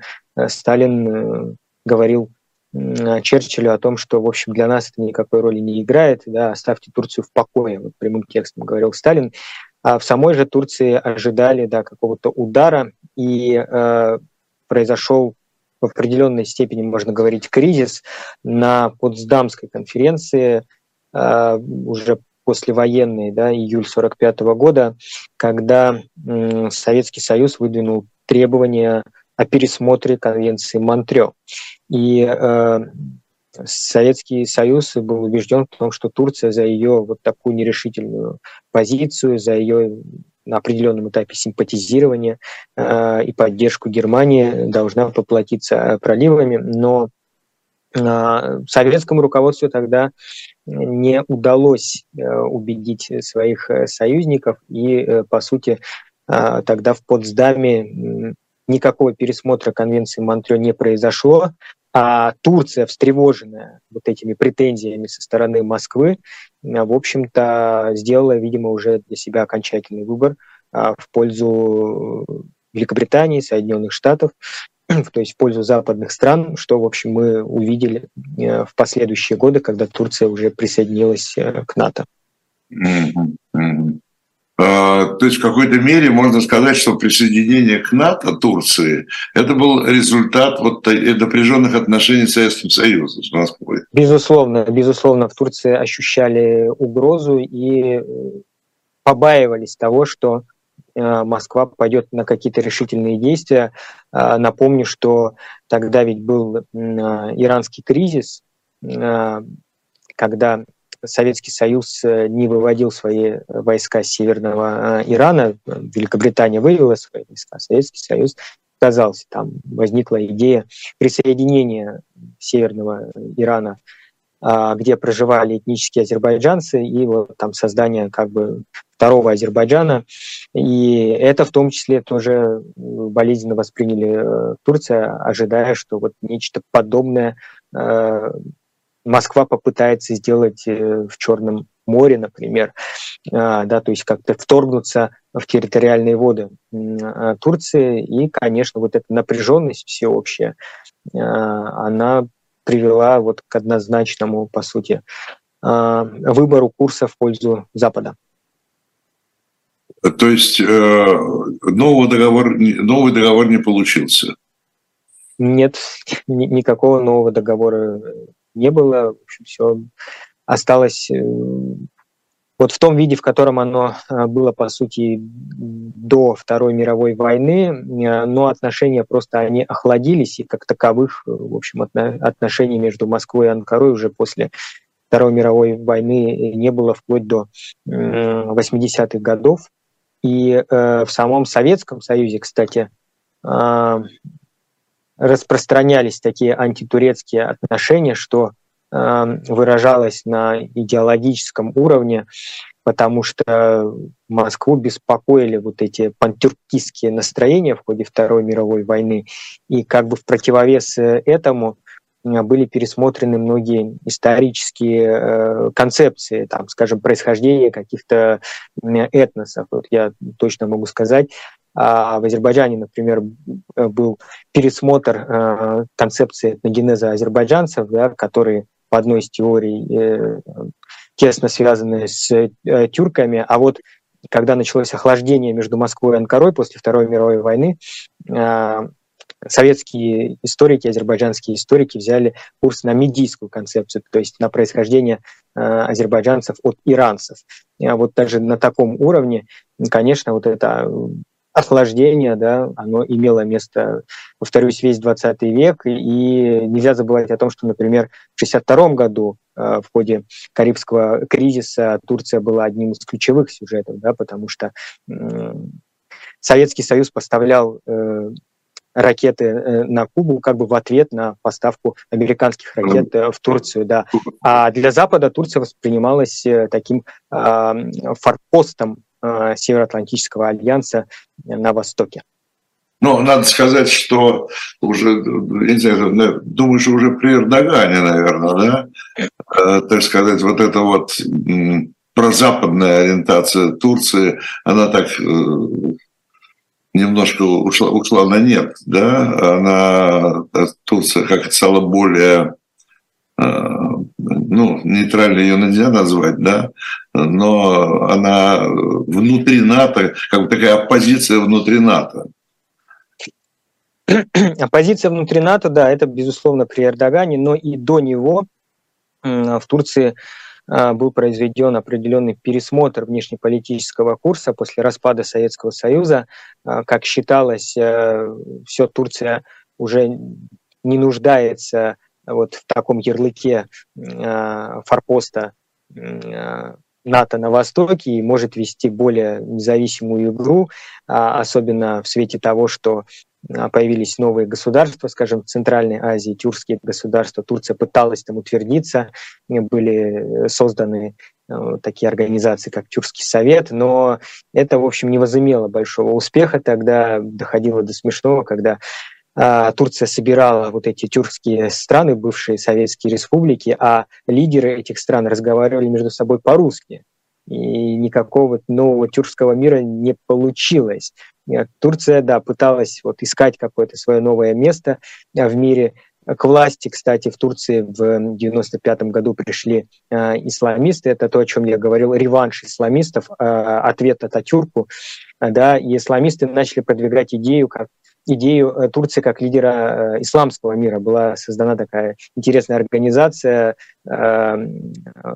Сталин э, говорил Черчиллю о том, что, в общем, для нас это никакой роли не играет, да, оставьте Турцию в покое, вот прямым текстом говорил Сталин. А в самой же Турции ожидали да, какого-то удара, и э, произошел в определенной степени, можно говорить, кризис на Потсдамской конференции э, уже послевоенной, да, июль 45 года, когда э, Советский Союз выдвинул требования о пересмотре конвенции Монтрё. И э, Советский Союз был убежден в том, что Турция за ее вот такую нерешительную позицию, за ее на определенном этапе симпатизирования э, и поддержку Германии должна поплатиться проливами, но э, советскому руководству тогда не удалось э, убедить своих э, союзников, и, э, по сути, э, тогда в Потсдаме никакого пересмотра конвенции Монтрё не произошло, а Турция, встревоженная вот этими претензиями со стороны Москвы, в общем-то, сделала, видимо, уже для себя окончательный выбор а, в пользу Великобритании, Соединенных Штатов, то есть в пользу западных стран, что, в общем, мы увидели э, в последующие годы, когда Турция уже присоединилась э, к НАТО. Mm-hmm. А, то есть в какой-то мере можно сказать, что присоединение к НАТО Турции это был результат вот напряженных отношений с Советским Союзом, с Москвой. Безусловно, безусловно, в Турции ощущали угрозу и э, побаивались того, что э, Москва пойдет на какие-то решительные действия. Напомню, что тогда ведь был иранский кризис, когда Советский Союз э, не выводил свои э, войска с северного э, Ирана, Великобритания вывела свои войска, Советский Союз отказался. Там возникла идея присоединения северного Ирана, а, где проживали этнические азербайджанцы, и вот там создание как бы второго Азербайджана. И это в том числе тоже болезненно восприняли Турция, ожидая, что вот нечто подобное Москва попытается сделать э, в Черном море, например, а, да, то есть как-то вторгнуться в территориальные воды а, Турции. И, конечно, вот эта напряженность всеобщая, а, она привела вот к однозначному, по сути, выбору курса в пользу Запада. То есть э, новый договор, новый договор не получился? Нет, никакого нового договора не было. В общем, все осталось э, вот в том виде, в котором оно э, было, по сути, до Второй мировой войны, э, но отношения просто они охладились, и как таковых, в общем, отношений между Москвой и Анкарой уже после Второй мировой войны не было вплоть до 80-х годов. И в самом Советском Союзе, кстати, распространялись такие антитурецкие отношения, что э, выражалось на идеологическом уровне, потому что Москву беспокоили вот эти пантюркистские настроения в ходе Второй мировой войны. И как бы в противовес этому э, были пересмотрены многие исторические э, концепции, там, скажем, происхождения каких-то этносов. Вот я точно могу сказать, а в Азербайджане, например, был пересмотр э, концепции этногенеза азербайджанцев, да, которые по одной из теорий э, тесно связаны с э, тюрками, а вот когда началось охлаждение между Москвой и Анкарой после Второй мировой войны, советские историки, азербайджанские историки взяли курс на медийскую концепцию, то есть на происхождение азербайджанцев от иранцев. А вот даже на таком уровне, конечно, вот это охлаждение, да, оно имело место, повторюсь, весь 20 век, и нельзя забывать о том, что, например, в 1962 году э, в ходе Карибского кризиса Турция была одним из ключевых сюжетов, да, потому что Советский Союз поставлял э, ракеты э, на Кубу как бы в ответ на поставку американских ракет в Турцию, да. А для Запада Турция воспринималась таким э, форпостом Североатлантического альянса на Востоке. Ну, надо сказать, что уже, не знаю, думаю, что уже при Эрдогане, наверное, да, э, так сказать, вот эта вот прозападная ориентация Турции, она так э, немножко ушла, ушла на нет, да, она, Турция как-то стала более ну, нейтрально ее нельзя назвать, да, но она внутри НАТО, как бы такая оппозиция внутри НАТО. Оппозиция внутри НАТО, да, это, безусловно, при Эрдогане, но и до него в Турции а, был произведен определенный пересмотр внешнеполитического курса после распада Советского Союза. А, как считалось, э, все Турция уже не нуждается вот в таком ярлыке а, форпоста НАТО на Востоке и может вести более независимую игру, особенно в свете того, что а, появились новые государства, скажем, в Центральной Азии, тюркские государства. Турция пыталась там утвердиться, были созданы э, такие организации, как Тюркский совет, но это, в общем, не возымело большого успеха. Тогда доходило до смешного, когда а, Турция собирала вот эти тюркские страны, бывшие советские республики, а лидеры этих стран разговаривали между собой по-русски. И никакого нового тюркского мира не получилось. Турция, да, пыталась вот искать какое-то свое новое место э, в мире. К власти, кстати, в Турции в 95 году пришли э, исламисты. Это то, о чем я говорил, реванш исламистов, э, ответ Ататюрку. Э, да, и исламисты начали продвигать идею, как идею э, Турции как лидера э, исламского мира. Была создана такая интересная организация э,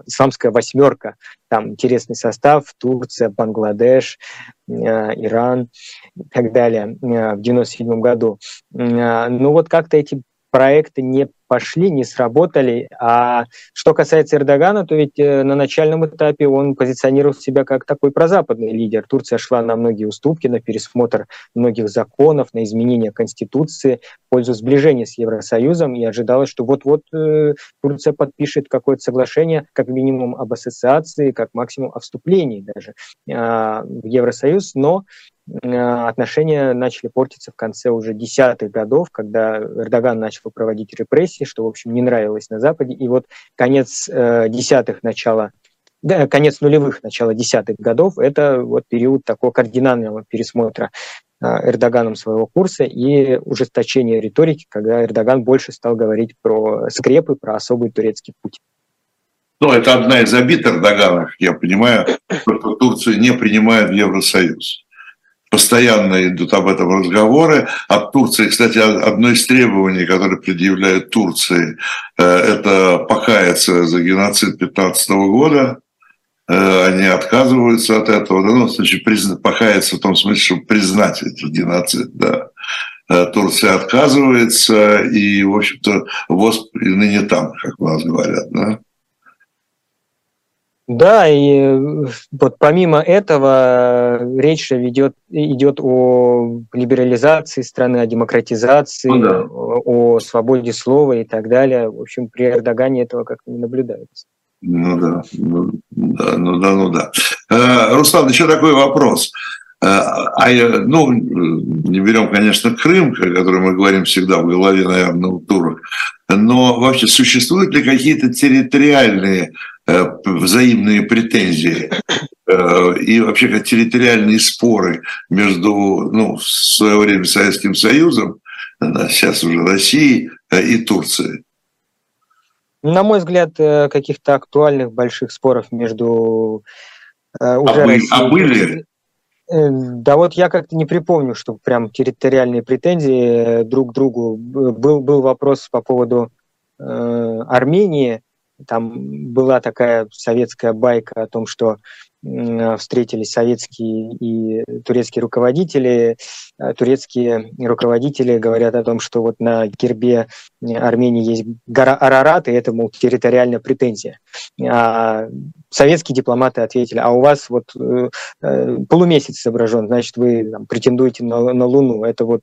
«Исламская восьмерка». Там интересный состав – Турция, Бангладеш, Иран и так далее в 97 году. Ну вот как-то эти проекты не пошли, не сработали. А что касается Эрдогана, то ведь э, на начальном этапе он позиционировал себя как такой прозападный лидер. Турция шла на многие уступки, на пересмотр многих законов, на изменение Конституции в пользу сближения с Евросоюзом и ожидалось, что вот-вот э, Турция подпишет какое-то соглашение, как минимум об ассоциации, как максимум о вступлении даже э, в Евросоюз, но отношения начали портиться в конце уже десятых годов, когда Эрдоган начал проводить репрессии, что, в общем, не нравилось на Западе. И вот конец э, десятых, начало да, конец нулевых, начало десятых годов, это вот период такого кардинального пересмотра э, Эрдоганом своего курса и ужесточение риторики, когда Эрдоган больше стал говорить про скрепы, про особый турецкий путь. Ну, это одна из обид Эрдогана, я понимаю, что Турцию не принимает в Евросоюз постоянно идут об этом разговоры. От Турции, кстати, одно из требований, которое предъявляют Турции, э, это покаяться за геноцид 15 года. Э, они отказываются от этого, ну, значит, покаяться в том смысле, чтобы признать этот геноцид, да. Э, Турция отказывается, и, в общем-то, ВОЗ ныне там, как у нас говорят, да. Да, и э, вот помимо этого речь ведет, идет о либерализации страны, о демократизации, ну, да. о, о свободе слова и так далее. В общем, при Эрдогане этого как-то не наблюдается. Ну да, ну да, ну да, ну да. Э, Руслан, еще такой вопрос. Э, а, ну, не берем, конечно, Крым, о котором мы говорим всегда в голове, наверное, у турок, но вообще существуют ли какие-то территориальные Э, взаимные претензии э, и вообще как территориальные споры между, ну, в свое время Советским Союзом, сейчас уже Россией э, и Турцией? На мой взгляд, каких-то актуальных больших споров между уже а, Россией... а были? Да вот я как-то не припомню, что прям территориальные претензии друг к другу. Был, был вопрос по поводу э, Армении, там была такая советская байка о том, что встретились советские и турецкие руководители. Э, турецкие руководители говорят о том, что вот на гербе Армении есть гора Арарат, и это, мол, территориальная претензия. А советские дипломаты ответили, а у вас вот э, э полумесяц изображен, значит, вы там, претендуете на, на Луну. Это вот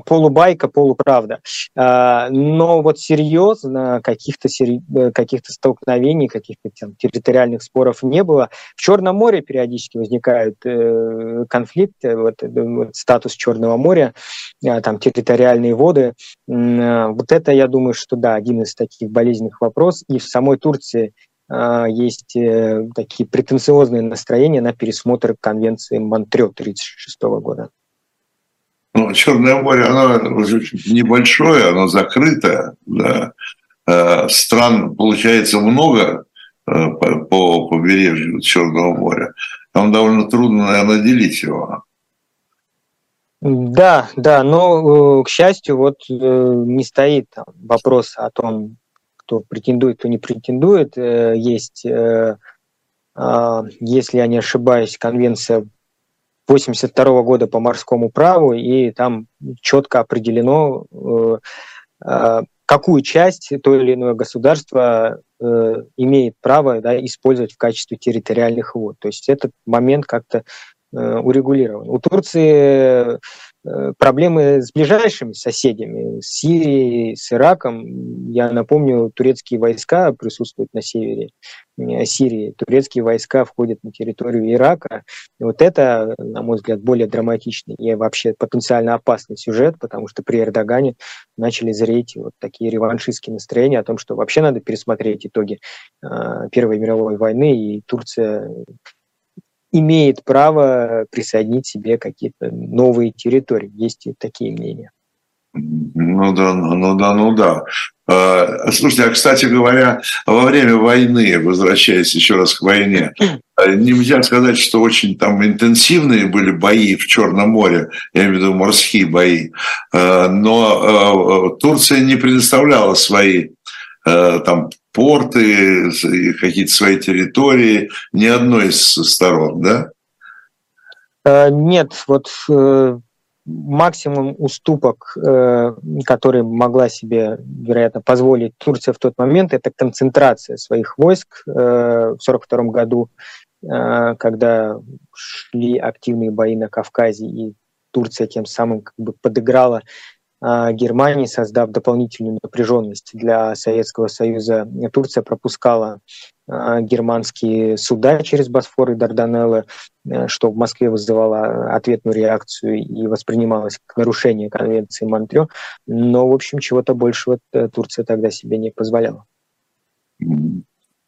полубайка, полуправда. А, но вот серьезно каких-то э, каких столкновений, каких-то территориальных споров не было. В Черном море периодически возникают э, конфликты, вот, э, вот статус Черного моря, там территориальные воды. Вот это, я думаю, что да, один из таких болезненных вопросов. И в самой Турции есть такие претенциозные настроения на пересмотр конвенции Монтрео 1936 года. Ну, Черное море, оно небольшое, оно закрытое, да. Э, стран, получается, много э, по побережью Черного моря. Там довольно трудно, наверное, делить его. Да, да, но, к счастью, вот не стоит там вопрос о том, кто претендует, кто не претендует. Есть, а, если я не ошибаюсь, конвенция 82 года по морскому праву, и там четко определено, э, а, какую часть то или иное государство э, имеет право да, использовать в качестве территориальных вод. То есть этот момент как-то э, урегулирован. У Турции Э, проблемы с ближайшими соседями, с Сирией, с Ираком. Я напомню, турецкие войска присутствуют на севере э, Сирии, турецкие войска входят на территорию Ирака. И вот это, на мой взгляд, более драматичный и вообще потенциально опасный сюжет, потому что при Эрдогане начали зреть вот такие реваншистские настроения о том, что вообще надо пересмотреть итоги э, Первой мировой войны, и Турция имеет право присоединить себе какие-то новые территории. Есть и такие мнения. Ну да, ну да, ну да. А, слушайте, а кстати говоря, во время войны, возвращаясь еще раз к войне, нельзя сказать, что очень там интенсивные были бои в Черном море, я имею в виду морские бои, а, но Турция не предоставляла свои там порты, какие-то свои территории, ни одной из сторон, да? Э, нет, вот э, максимум уступок, э, который могла себе, вероятно, позволить Турция в тот момент, это концентрация своих войск в 1942 году, когда шли активные бои на Кавказе, и Турция тем самым как бы подыграла Германии, создав дополнительную напряженность для Советского Союза. Турция пропускала а, германские суда через Босфор и Дарданеллы, э, что в Москве вызывало ответную реакцию и воспринималось как нарушение конвенции Монтрё. Но, в общем, чего-то большего э, Турция тогда себе не позволяла.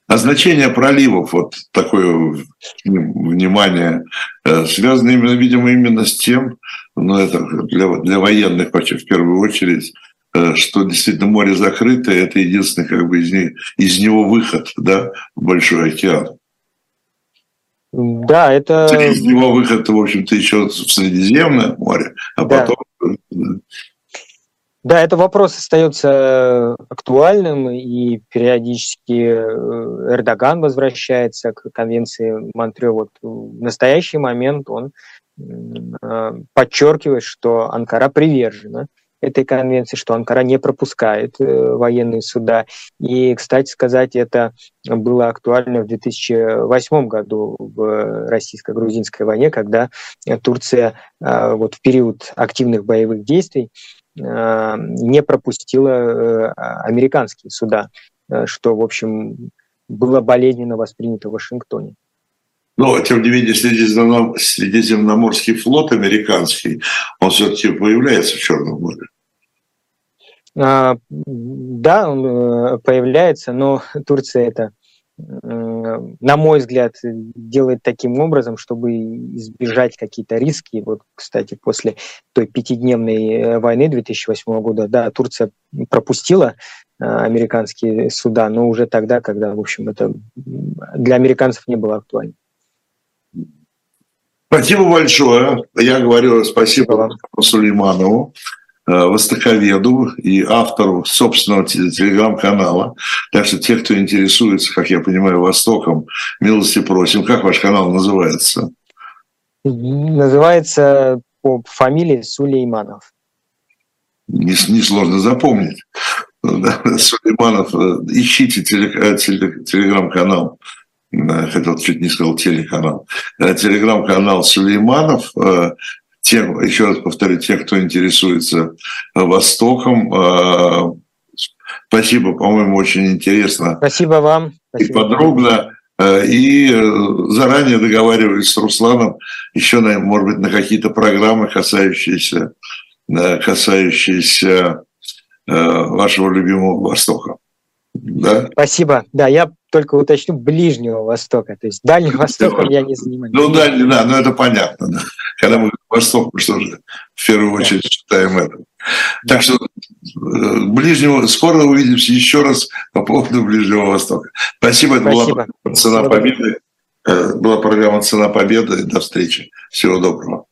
А значение проливов, вот такое внимание, э, связано именно, видимо, именно с тем, ну это для, для военных вообще в первую очередь, э, что действительно море закрыто, и это единственный как бы из, них, из него выход да, в Большой океан. Да, это... Из него выход, в общем-то, еще в Средиземное море, а да. потом да, этот вопрос остается э, актуальным, и периодически э, Эрдоган возвращается к конвенции Монтрео. Вот в настоящий момент он э, подчеркивает, что Анкара привержена этой конвенции, что Анкара не пропускает военные суда. И, кстати сказать, это было актуально в 2008 году в российско-грузинской войне, когда Турция вот в период активных боевых действий не пропустила э, американские суда, э, что, в общем, было болезненно воспринято в Вашингтоне. Но, тем не менее, Средиземноморский флот американский, он все-таки появляется в Черном море. А, да, он появляется, но Турция это на мой взгляд, делает таким образом, чтобы избежать какие-то риски. Вот, кстати, после той пятидневной э, войны 2008 года, да, Турция пропустила э, американские суда, но уже тогда, когда, в общем, это для американцев не было актуально. Спасибо большое. Я говорю спасибо, спасибо Сулейманову. Э, востоковеду и автору собственного телеграм-канала. Так что те, кто интересуется, как я понимаю, Востоком, милости просим. Как ваш канал называется? Называется по фамилии Сулейманов. Несложно не запомнить. Сулейманов, э, ищите э, телеграм-канал хотел чуть не сказал телеканал, телеграм-канал Сулейманов, тем, еще раз повторю, тех, кто интересуется э, Востоком. Э, спасибо, по-моему, очень интересно. Спасибо вам. Спасибо. И подробно. Э, и заранее договаривались с Русланом еще, может быть, на какие-то программы, касающиеся, касающиеся вашего любимого Востока. Да? Спасибо. Да, я только уточню Ближнего Востока. То есть Дальним Востоком я не занимаюсь. Ну, дальний, да, ну это понятно. Да. Когда мы Восток, мы что же, в первую очередь да. считаем это. Так что э, Ближнего, скоро увидимся еще раз по поводу Ближнего Востока. Спасибо, это Спасибо. была цена победы. Э, была программа «Цена победы». До встречи. Всего доброго.